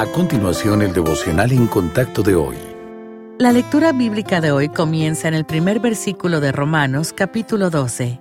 A continuación, el devocional en contacto de hoy. La lectura bíblica de hoy comienza en el primer versículo de Romanos capítulo 12.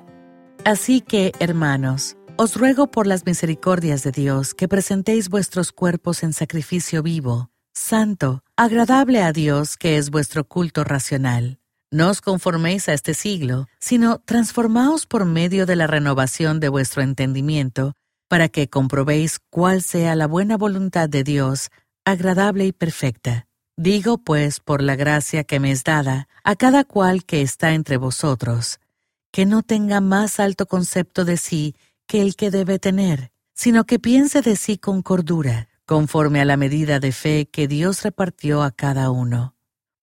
Así que, hermanos, os ruego por las misericordias de Dios que presentéis vuestros cuerpos en sacrificio vivo, santo, agradable a Dios, que es vuestro culto racional. No os conforméis a este siglo, sino transformaos por medio de la renovación de vuestro entendimiento, para que comprobéis cuál sea la buena voluntad de Dios, agradable y perfecta. Digo, pues, por la gracia que me es dada, a cada cual que está entre vosotros, que no tenga más alto concepto de sí que el que debe tener, sino que piense de sí con cordura, conforme a la medida de fe que Dios repartió a cada uno.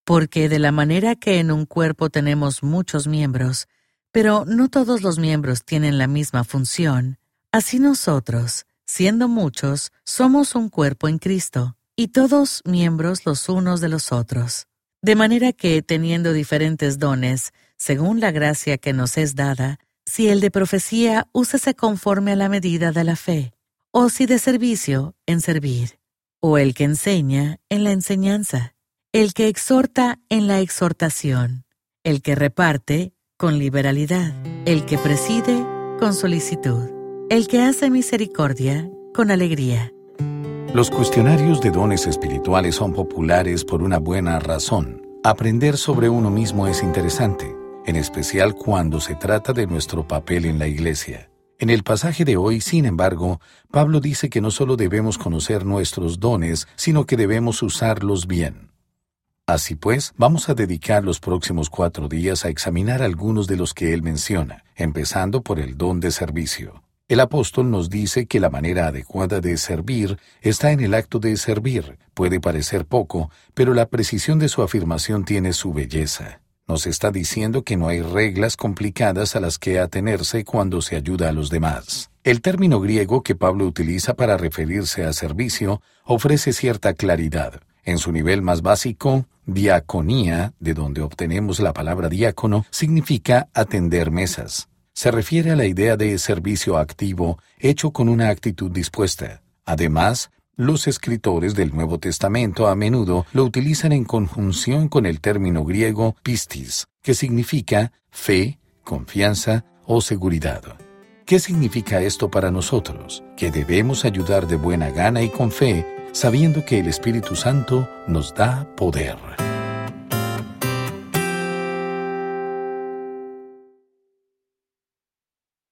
Porque de la manera que en un cuerpo tenemos muchos miembros, pero no todos los miembros tienen la misma función, así nosotros, siendo muchos, somos un cuerpo en Cristo y todos miembros los unos de los otros. De manera que, teniendo diferentes dones, según la gracia que nos es dada, si el de profecía, úsese conforme a la medida de la fe, o si de servicio, en servir, o el que enseña, en la enseñanza, el que exhorta, en la exhortación, el que reparte, con liberalidad, el que preside, con solicitud, el que hace misericordia, con alegría los cuestionarios de dones espirituales son populares por una buena razón. Aprender sobre uno mismo es interesante, en especial cuando se trata de nuestro papel en la Iglesia. En el pasaje de hoy, sin embargo, Pablo dice que no solo debemos conocer nuestros dones, sino que debemos usarlos bien. Así pues, vamos a dedicar los próximos cuatro días a examinar algunos de los que él menciona, empezando por el don de servicio. El apóstol nos dice que la manera adecuada de servir está en el acto de servir. Puede parecer poco, pero la precisión de su afirmación tiene su belleza. Nos está diciendo que no hay reglas complicadas a las que atenerse cuando se ayuda a los demás. El término griego que Pablo utiliza para referirse a servicio ofrece cierta claridad. En su nivel más básico, diaconía, de donde obtenemos la palabra diácono, significa atender mesas se refiere a la idea de servicio activo hecho con una actitud dispuesta. Además, los escritores del Nuevo Testamento a menudo lo utilizan en conjunción con el término griego pistis, que significa fe, confianza o seguridad. ¿Qué significa esto para nosotros? Que debemos ayudar de buena gana y con fe, sabiendo que el Espíritu Santo nos da poder.